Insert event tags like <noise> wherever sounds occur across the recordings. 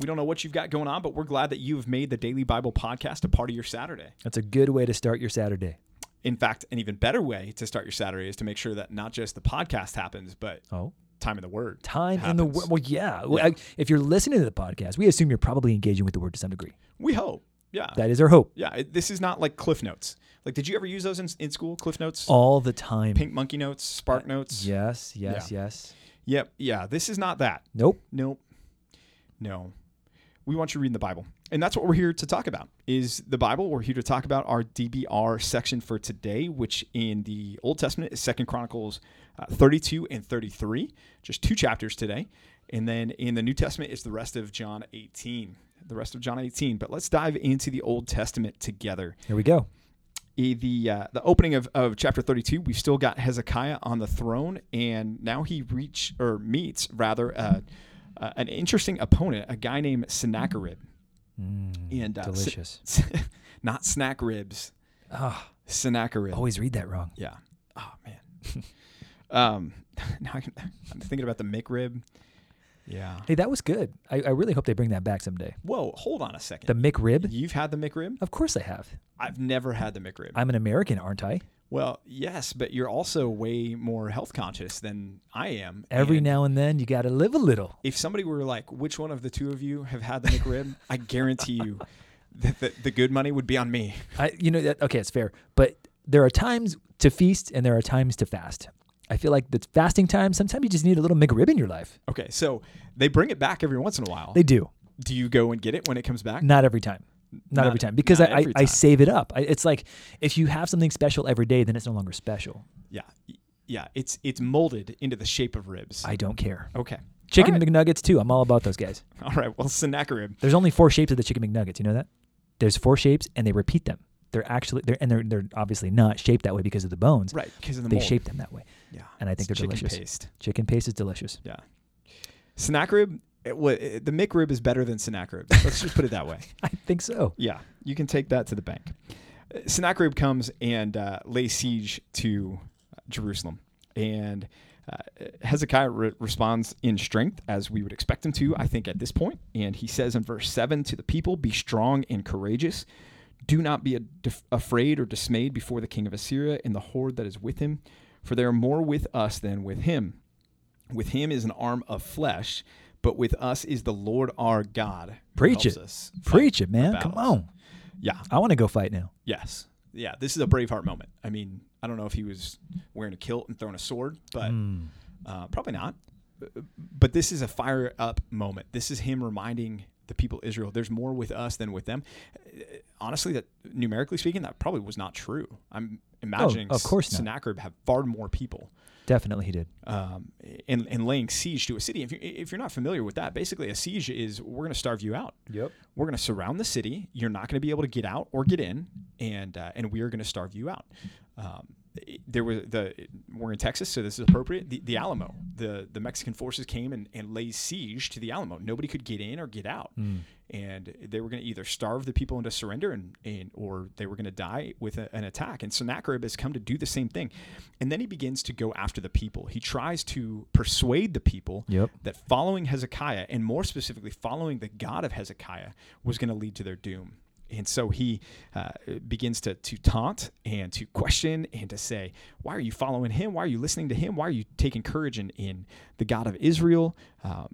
We don't know what you've got going on, but we're glad that you've made the Daily Bible Podcast a part of your Saturday. That's a good way to start your Saturday. In fact, an even better way to start your Saturday is to make sure that not just the podcast happens, but Oh, time in the Word. time in the word. Well, yeah. I- if you're listening to the podcast, we assume you're probably engaging with the word to some degree. We hope. Yeah. That is our hope yeah. It, this is not like Cliff Notes. Like, did you ever use those in, in school? Cliff Notes? all the time. Pink Monkey Notes? Spark uh, Notes? Yes, yes, yes. Yep. Yeah. This is not that. Nope. Nope. No. We want you to read the Bible. And that's what we're here to talk about is the Bible. We're here to talk about our DBR section for today, which in the Old Testament is Second Chronicles uh, 32 and 33, just two chapters today. And then in the New Testament is the rest of John 18, the rest of John 18. But let's dive into the Old Testament together. Here we go. The uh, the opening of, of chapter 32 we've still got hezekiah on the throne and now he reach or meets rather uh, uh, an interesting opponent a guy named sennacherib Mm, and uh, delicious. <laughs> not snack ribs Ah, sennacherib always read that wrong. yeah oh man <laughs> um <laughs> now I can, i'm thinking about the mcrib yeah Hey, that was good. I, I really hope they bring that back someday. whoa hold on a second The McRib? you've had the mcrib Of course I have. i've never had the mcrib I'm an American, aren't I? Well yes but you're also way more health conscious than i am Every and- now and then you got to live a little. if somebody were like, which one of the two of you have had the McRib, I guarantee you <laughs> that the, the good money would be on me. I, you know, that, okay, it's fair. But there are times to feast and there are times to fast. I feel like the fasting time, sometimes you just need a little McRib in your life. Okay, so they bring it back every once in a while. They do. Do you go and get it when it comes back? Not every time. Not, Not- every time. Because not I, every I, I save it up. I, it's like if you have something special every day, then it's no longer special. Yeah, yeah. It's it's molded into the shape of ribs. I don't care. okay. Chicken right. McNuggets, too. I'm all about those guys. <laughs> All right. Well, Sennacherib. There's only four shapes of the chicken McNuggets. You know that? There's four shapes and they repeat them. They're actually, they're, and they're, they're obviously not shaped that way because of the bones. Right, because of the They mold. shape them that way. Yeah, and I think they're chicken delicious. Chicken paste. Chicken paste is delicious. Yeah. Sennacherib. It, it, the McRib is better than Sennacherib. Let's just put it that way. <laughs> I think so. Yeah, you can take that to the bank. Sennacherib comes and uh, lays siege to uh, Jerusalem, and uh, Hezekiah re- responds in strength as we would expect him to. I think at this point, and he says in verse seven to the people, "Be strong and courageous." Do not be dif- afraid or dismayed before the king of Assyria and the horde that is with him, for there are more with us than with him. With him is an arm of flesh, but with us is the Lord our God. Preach it. Preach it, man. Come on. Yeah. I want to go fight now. Yes. Yeah. This is a Braveheart moment. I mean, I don't know if he was wearing a kilt and throwing a sword, but Mm. uh, probably not. But this is a fire up moment. This is him reminding the people of Israel there's more with us than with them. Honestly, that numerically speaking, that probably was not true. I'm imagining Oh, of course. Sennacherib had far more people Definitely he did. um, and, and laying siege to a city. If, you, if you're not familiar with that, basically a siege is we're going to starve you out. Yep. We're going to surround the city. You're not going to be able to get out or get in, and uh, and we are going to starve you out. Um, there was the we're in Texas, so this is appropriate. The, the Alamo, the the Mexican forces came and, and laid siege to the Alamo. Nobody could get in or get out, hmm. and they were going to either starve the people into surrender and, and or they were going to die with a, an attack. And Sennacherib has come to do the same thing, and then he begins to go after the people. He tries to persuade the people Yep. that following Hezekiah, and more specifically following the God of Hezekiah, was going to lead to their doom. And so he uh, begins to, to taunt and to question and to say, Why are you following him? Why are you listening to him? Why are you taking courage in, in the God of Israel? Um,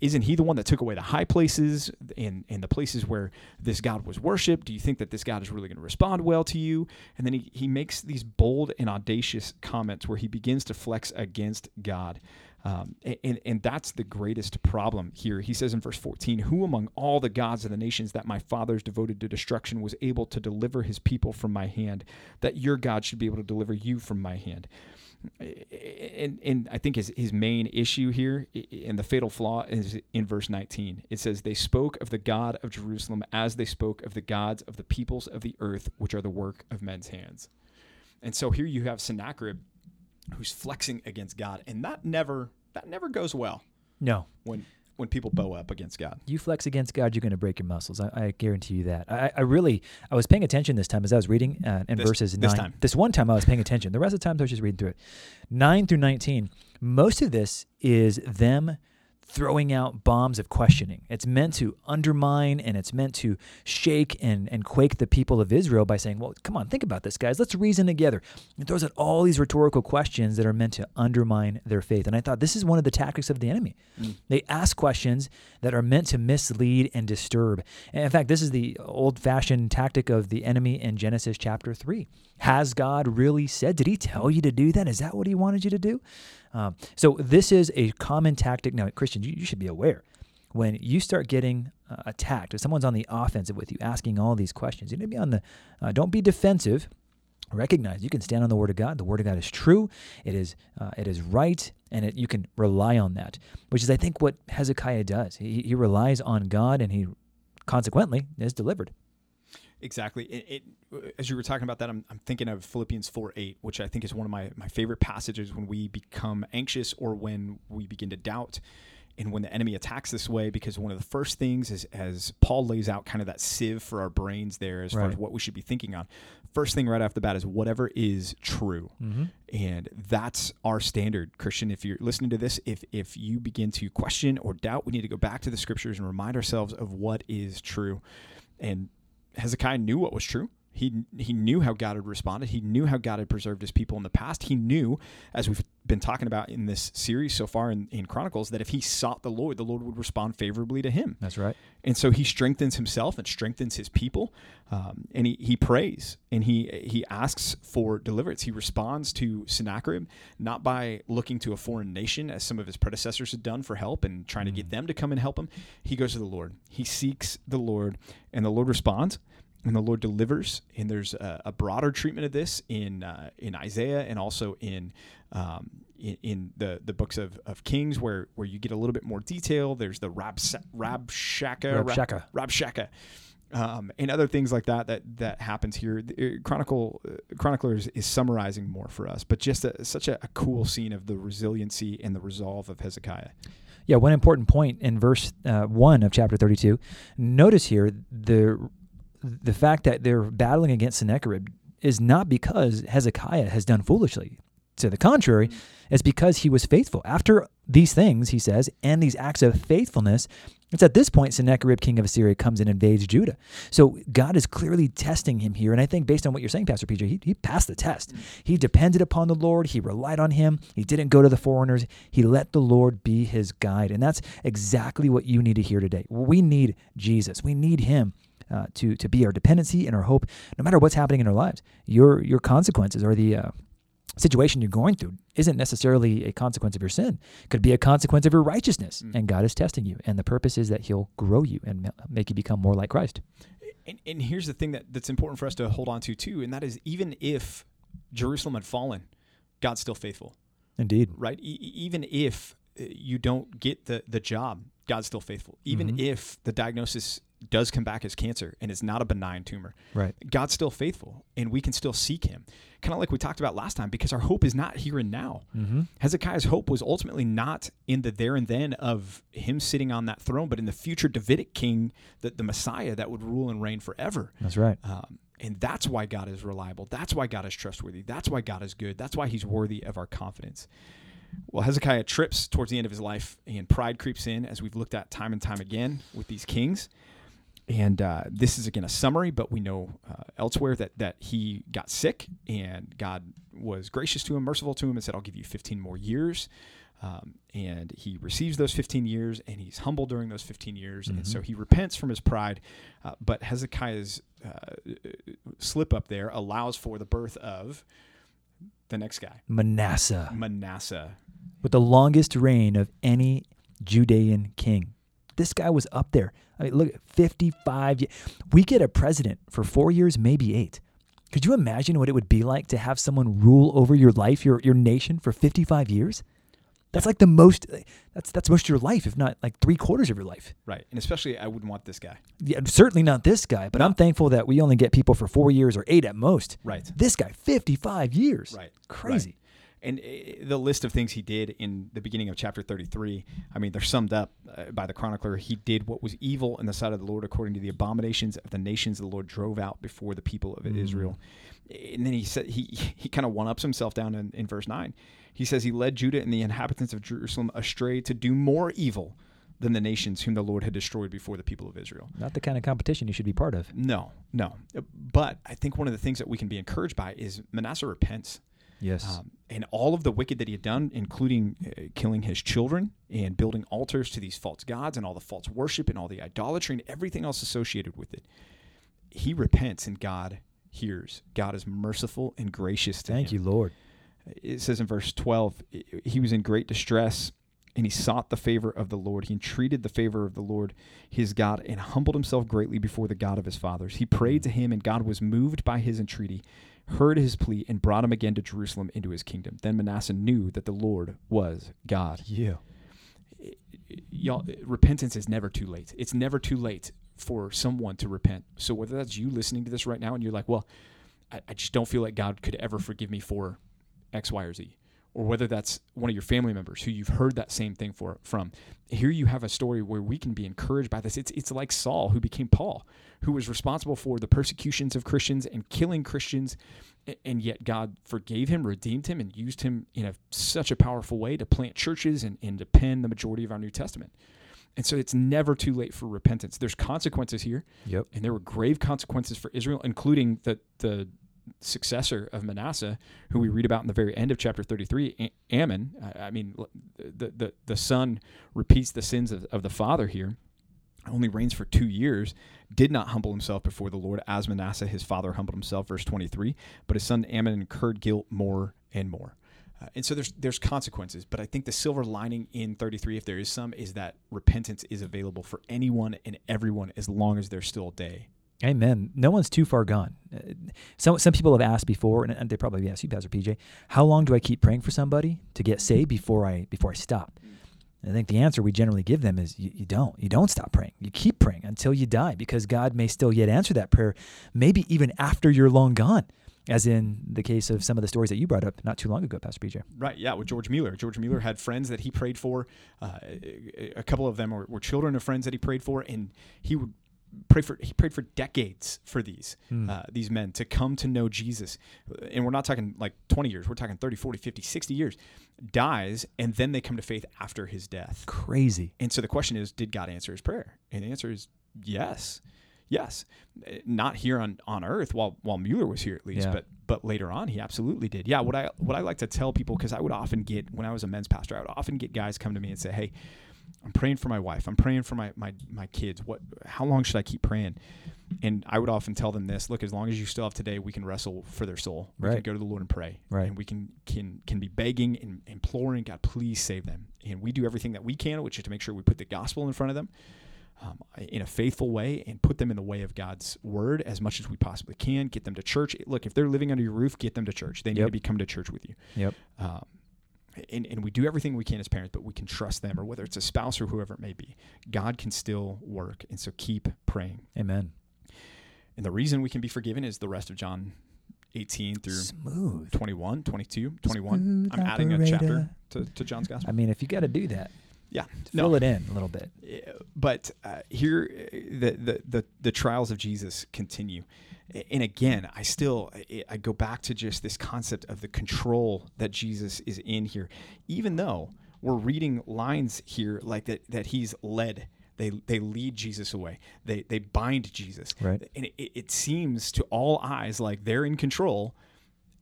isn't he the one that took away the high places and, and the places where this God was worshiped? Do you think that this God is really going to respond well to you? And then he, he makes these bold and audacious comments where he begins to flex against God. Um, and, and that's the greatest problem here. He says in verse 14, Who among all the gods of the nations that my fathers devoted to destruction was able to deliver his people from my hand, that your God should be able to deliver you from my hand? and, and I think his, his main issue here and the fatal flaw is in verse 19. It says, They spoke of the God of Jerusalem as they spoke of the gods of the peoples of the earth, which are the work of men's hands. And so here you have Sennacherib who's flexing against God, and that never that never goes well No. when when people bow up against God. You flex against God, you're going to break your muscles. I, I guarantee you that. I, I really, I was paying attention this time as I was reading uh, in This- verses this time. This one time I was paying attention. The rest of the times I was just reading through it. Nine through nineteen. Most of this is them throwing out bombs of questioning. It's meant to undermine and it's meant to shake and, and quake the people of Israel by saying, Well, come on, think about this, guys. Let's reason together. It throws out all these rhetorical questions that are meant to undermine their faith. And I thought this is one of the tactics of the enemy. Mm. They ask questions that are meant to mislead and disturb. And in fact, this is the old fashioned tactic of the enemy in Genesis chapter 3. Has God really said? Did he tell you to do that? Is that what he wanted you to do? Um, so, this is a common tactic. Now, Christians, you, you should be aware. When you start getting uh, attacked, if someone's on the offensive with you, asking all these questions, you need to be on the, uh, don't be defensive. Recognize you can stand on the word of god. The word of god is true. It is uh, it is right and it, you can rely on that which is i think what hezekiah does. He, he relies on god and he consequently is delivered Exactly. It, it, as you were talking about that, I'm, I'm thinking of Philippians 4 8, which I think is one of my, my favorite passages when we become anxious or when we begin to doubt and when the enemy attacks this way, because one of the first things is as Paul lays out kind of that sieve for our brains there as far as what we should be thinking on. First thing right off the bat is whatever is true. mm-hmm. And that's our standard, Christian. If you're listening to this, if if you begin to question or doubt, we need to go back to the scriptures and remind ourselves of what is true. And Hezekiah knew what was true. He he knew how God had responded. He knew how God had preserved his people in the past. He knew, as we've been talking about in this series so far in, in Chronicles, that if he sought the Lord, the Lord would respond favorably to him. that's right And so he strengthens himself and strengthens his people, um, and he, he prays and he he asks for deliverance. He responds to Sennacherib not by looking to a foreign nation as some of his predecessors had done for help and trying to get them to come and help him. He goes to the Lord. He seeks the Lord, and the Lord responds. And the Lord delivers, and there's a, a broader treatment of this in uh, in Isaiah and also in um, in, in the the books of, of Kings, where where you get a little bit more detail. There's the Rab Rabshakeh, Rabshakeh. Rabshakeh, um, and other things like that that that happens here. Uh, Chronicle uh, Chroniclers is summarizing more for us, but just a, such a, a cool scene of the resiliency and the resolve of Hezekiah. Yeah, one important point in verse uh, one of chapter thirty-two. Notice here the the fact that they're battling against Sennacherib is not because Hezekiah has done foolishly. To the contrary, mm-hmm. it's because he was faithful. After these things, he says, and these acts of faithfulness, it's at this point Sennacherib, king of Assyria, comes and invades Judah. So God is clearly testing him here. And I think based on what you're saying, Pastor PJ, he, he passed the test. Mm-hmm. He depended upon the Lord. He relied on him. He didn't go to the foreigners. He let the Lord be his guide. And that's exactly what you need to hear today. We need Jesus. We need him. Uh, to to be our dependency and our hope, no matter what's happening in our lives, your your consequences or the uh, situation you're going through isn't necessarily a consequence of your sin. It could be a consequence of your righteousness, Mm. and God is testing you. And the purpose is that He'll grow you and make you become more like Christ. And, and here's the thing that, that's important for us to hold on to too, and that is even if Jerusalem had fallen, God's still faithful, Indeed. right? E- even if uh, you don't get the the job, God's still faithful. Even Mhm. if the diagnosis does come back as cancer and it's not a benign tumor, Right. God's still faithful, and we can still seek Him. Kind of like we talked about last time, because our hope is not here and now. Mm-hmm. Hezekiah's hope was ultimately not in the there and then of him sitting on that throne, but in the future Davidic king, the, the Messiah that would rule and reign forever. That's right. Um, and that's why God is reliable. That's why God is trustworthy. That's why God is good. That's why he's worthy of our confidence. Well, Hezekiah trips towards the end of his life, and pride creeps in, as we've looked at time and time again with these kings. And uh, this is again a summary, but we know uh, elsewhere that that he got sick, and God was gracious to him, merciful to him, and said, "I'll give you 15 more years." Um, and he receives those 15 years, and he's humble during those 15 years, and Mhm. so he repents from his pride. Uh, but Hezekiah's uh, slip up there allows for the birth of the next guy, Manasseh, Manasseh. with the longest reign of any Judean king. This guy was up there. I mean, look, 55. ye- We get a president for four years, maybe eight. Could you imagine what it would be like to have someone rule over your life, your your nation for 55 years? That's like the most that's that's most of your life, if not like three quarters of your life. Right. And especially, I wouldn't want this guy. Yeah, certainly not this guy, but I'm thankful that we only get people for four years or eight at most. Right. This guy, 55 years. Right. Crazy. And uh, the list of things he did in the beginning of chapter 33, I mean, they're summed up uh, by the chronicler. He did what was evil in the sight of the Lord according to the abominations of the nations the Lord drove out before the people of Mm. Israel. And then he said he <laughs> he kind of one ups himself down in, in verse 9. He says he led Judah and the inhabitants of Jerusalem astray to do more evil than the nations whom the Lord had destroyed before the people of Israel. Not the kind of competition you should be part of. No, no. But I think one of the things that we can be encouraged by is Manasseh repents. Yes. Um, and all of the wicked that he had done, including uh, killing his children and building altars to these false gods and all the false worship and all the idolatry and everything else associated with it, he repents and God hears. God is merciful and gracious to Thank him. you, Lord. It says in verse 12, he was in great distress and he sought the favor of the Lord. He entreated the favor of the Lord his God and humbled himself greatly before the God of his fathers. He prayed to him, and God was moved by his entreaty, heard his plea, and brought him again to Jerusalem into his kingdom. Then Manasseh knew that the Lord was God. Yeah. Y'all, repentance is never too late. It's never too late for someone to repent. So whether that's you listening to this right now and you're like, well, I, I just don't feel like God could ever forgive me for X, Y, or Z, or whether that's one of your family members who you've heard that same thing for from. Here you have a story where we can be encouraged by this. It's it's like Saul who became Paul, who was responsible for the persecutions of Christians and killing Christians, and yet God forgave him, redeemed him, and used him in a, such a powerful way to plant churches and, and to pen the majority of our New Testament. And so it's never too late for repentance. There's consequences here, Yep. and there were grave consequences for Israel, including the the successor of Manasseh, who we read about in the very end of chapter 33, Amon. I, mean, the, the the son repeats the sins of, of the father here. Only reigns for two years, did not humble himself before the Lord as Manasseh, his father, humbled himself. Verse 23. But his son Amon incurred guilt more and more. Uh, and so there's there's consequences, but I think the silver lining in 33, if there is some, is that repentance is available for anyone and everyone as long as there's still a day. Amen. No one's too far gone. Uh, Some some people have asked before, and, they probably asked you, Pastor PJ, how long do I keep praying for somebody to get saved before I before I stop? And I think the answer we generally give them is you, you don't. You don't stop praying. You keep praying until you die, because God may still yet answer that prayer, maybe even after you're long gone. As in the case of some of the stories that you brought up not too long ago, Pastor PJ. Right, yeah, with George Mueller. George Mueller had friends that he prayed for. Uh, a couple of them were, were children of friends that he prayed for, and he would pray for. He prayed for decades for these Hmm. uh, these men to come to know Jesus. And we're not talking like 20 years. We're talking 30, 40, 50, 60 years. Dies, and then they come to faith after his death. Crazy. And so the question is, did God answer his prayer? And the answer is yes, yes. Uh, Not here on, on earth while while Mueller was here at least, Yeah. but but later on he absolutely did. Yeah. What I what I like to tell people because I would often get when I was a men's pastor, I would often get guys come to me and say, hey. I'm praying for my wife. I'm praying for my, my, my kids. What? How long should I keep praying? And I would often tell them this: Look, as long as you still have today, we can wrestle for their soul. We Right. can go to the Lord and pray, Right. and we can can can be begging and imploring God, please save them. And we do everything that we can, which is to make sure we put the gospel in front of them um, in a faithful way and put them in the way of God's word as much as we possibly can. Get them to church. Look, if they're living under your roof, get them to church. They need Yep. to be coming to church with you. Yep. Um, and, and we do everything we can as parents, but we can trust them, or whether it's a spouse or whoever it may be. God can still work. And so keep praying. Amen. And the reason we can be forgiven is the rest of John 18 through Smooth. 21, 22, 21. Smooth I'm adding a chapter to, to John's gospel. I mean, if you got to do that, Yeah. fill No. it in a little bit. But uh, here uh, the, the the the trials of Jesus continue, and again, I still I- I go back to just this concept of the control that Jesus is in here, even though we're reading lines here like that that he's led. They, they lead Jesus away. They, they bind Jesus. Right. And it, it seems to all eyes like they're in control,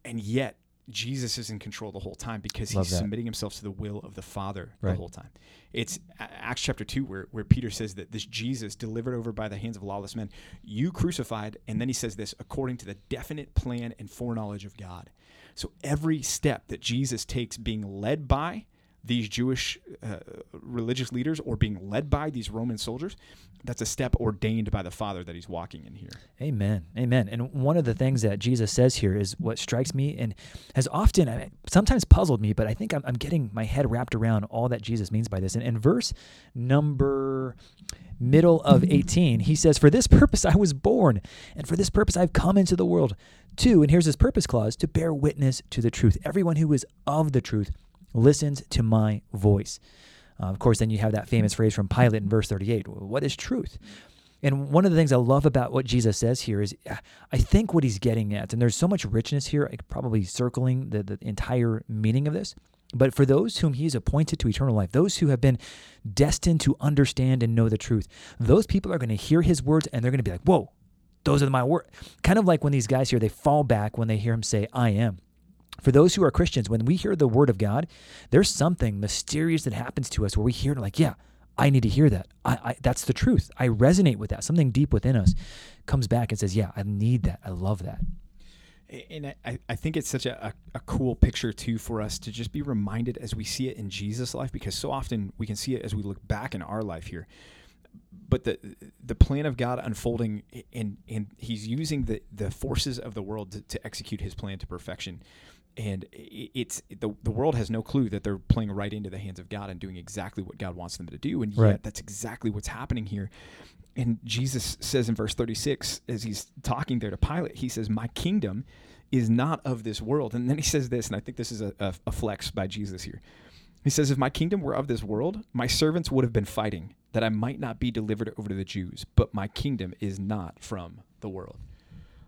and yet Jesus is in control the whole time because Love he's that. submitting himself to the will of the Father Right. the whole time. It's Acts chapter 2 where, where Peter says that this Jesus delivered over by the hands of lawless men, you crucified, and then he says this according to the definite plan and foreknowledge of God. So every step that Jesus takes being led by these Jewish uh, religious leaders or being led by these Roman soldiers, that's a step ordained by the Father that he's walking in here. Amen. Amen. And one of the things that Jesus says here is what strikes me and has often, uh, sometimes puzzled me, but I think I'm, I'm getting my head wrapped around all that Jesus means by this. And in verse number middle of 18, he says, For this purpose I was born, and for this purpose I've come into the world. Two, and here's his purpose clause to bear witness to the truth. Everyone who is of the truth listens to my voice. Uh, of course, then you have that famous phrase from Pilate in verse 38 What is truth? And one of the things I love about what Jesus says here is I think what he's getting at, and there's so much richness here, probably circling the, the entire meaning of this. But for those whom he has appointed to eternal life, those who have been destined to understand and know the truth, those people are going to hear his words and they're going to be like, whoa, those are my words. Kind of like when these guys here, they fall back when they hear him say, I am. For those who are Christians, when we hear the word of God, there's something mysterious that happens to us where we hear it like, yeah, I need to hear that. I, I, that's the truth. I resonate with that. Something deep within us comes back and says, yeah, I need that. I love that. And I, I think it's such a, a, a, cool picture too for us to just be reminded as we see it in Jesus' life, because so often we can see it as we look back in our life here. But the the plan of God unfolding, and and He's using the the forces of the world to, to execute His plan to perfection and it's the, the world has no clue that they're playing right into the hands of God and doing exactly what God wants them to do and yet right. that's exactly what's happening here. And Jesus says in verse 36 as he's talking there to Pilate he says my kingdom is not of this world. And then he says this and I think this is a, a, a flex by Jesus here. He says if my kingdom were of this world my servants would have been fighting that I might not be delivered over to the Jews but my kingdom is not from the world.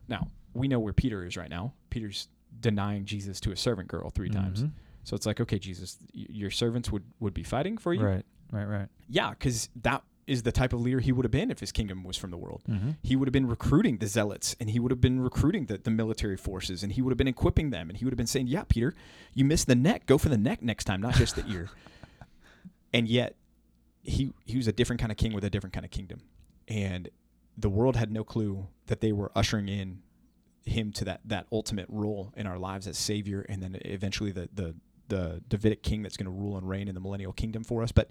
Now we know where Peter is right now. Peter's denying Jesus to a servant girl 3 mm-hmm. times. So it's like, okay, Jesus, y- your servants would would be fighting for you. Right, right, right. Yeah, because that is the type of leader he would have been if his kingdom was from the world. Mm-hmm. He would have been recruiting the zealots and he would have been recruiting the, the military forces and he would have been equipping them and he would have been saying, Yeah, Peter, you missed the neck. Go for the neck next time, not just the ear. <laughs> and yet he he was a different kind of king with a different kind of kingdom. And the world had no clue that they were ushering in him to that that ultimate role in our lives as savior and then eventually the the the davidic king that's going to rule and reign in the millennial kingdom for us. But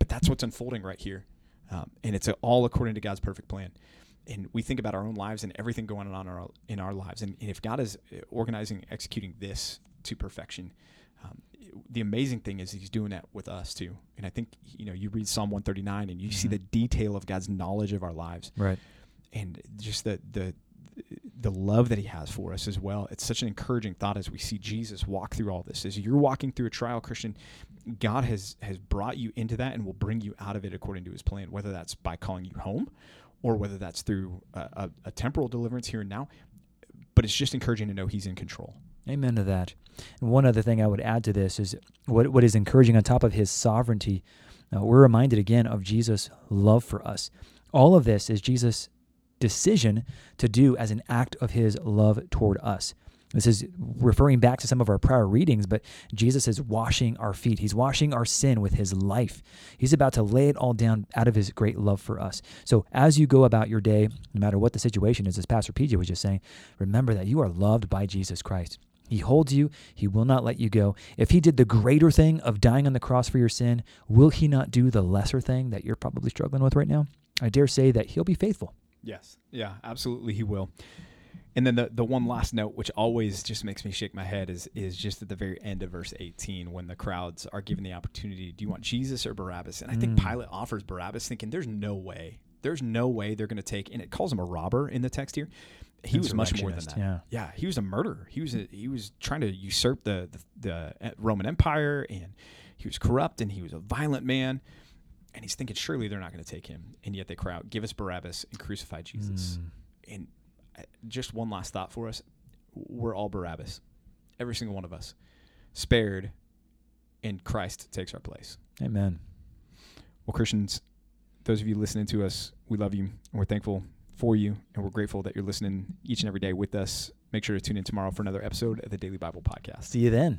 but that's what's unfolding right here. Um, and it's all according to god's perfect plan. And we think about our own lives and everything going on in our, in our lives. And, and if god is organizing executing this to perfection um, the amazing thing is he's doing that with us too. And i think you know you read psalm 139 and you mm-hmm. see the detail of god's knowledge of our lives. Right. And just the the the love that he has for us as well. It's such an encouraging thought as we see Jesus walk through all this. As you're walking through a trial, Christian, God has has brought you into that and will bring you out of it according to his plan, whether that's by calling you home or whether that's through a, a, a temporal deliverance here and now. But it's just encouraging to know he's in control. Amen to that. And one other thing I would add to this is what what is encouraging on top of his sovereignty. Uh, we're reminded again of Jesus' love for us. All of this is Jesus decision to do as an act of his love toward us. This is referring back to some of our prior readings, but Jesus is washing our feet. He's washing our sin with his life. He's about to lay it all down out of his great love for us. So as you go about your day, no matter what the situation is, as Pastor PJ was just saying, remember that you are loved by Jesus Christ. He holds you. He will not let you go. If he did the greater thing of dying on the cross for your sin, will he not do the lesser thing that you're probably struggling with right now? I dare say that he'll be faithful. Yes. Yeah, absolutely he will. And then the, the one last note, which always just makes me shake my head, is is just at the very end of verse 18 when the crowds are given the opportunity do you want Jesus or Barabbas? And I think mm. Pilate offers Barabbas, thinking there's no way. There's no way they're going to take, and it calls him a robber in the text here. He was much more than that. Yeah. yeah, he was a murderer. He was a, he was trying to usurp the, the the Roman Empire, and he was corrupt, and he was a violent man and he's thinking surely they're not going to take him. And yet they cry out give us barabbas and crucify jesus. Mm. and uh, just one last thought for us. We're all barabbas. Every single one of us. Spared and christ takes our place. Amen. Well christians those of you listening to us we love you and we're thankful for you and we're grateful that you're listening each and every day with us. Make sure to tune in tomorrow for another episode of the daily bible podcast. See you then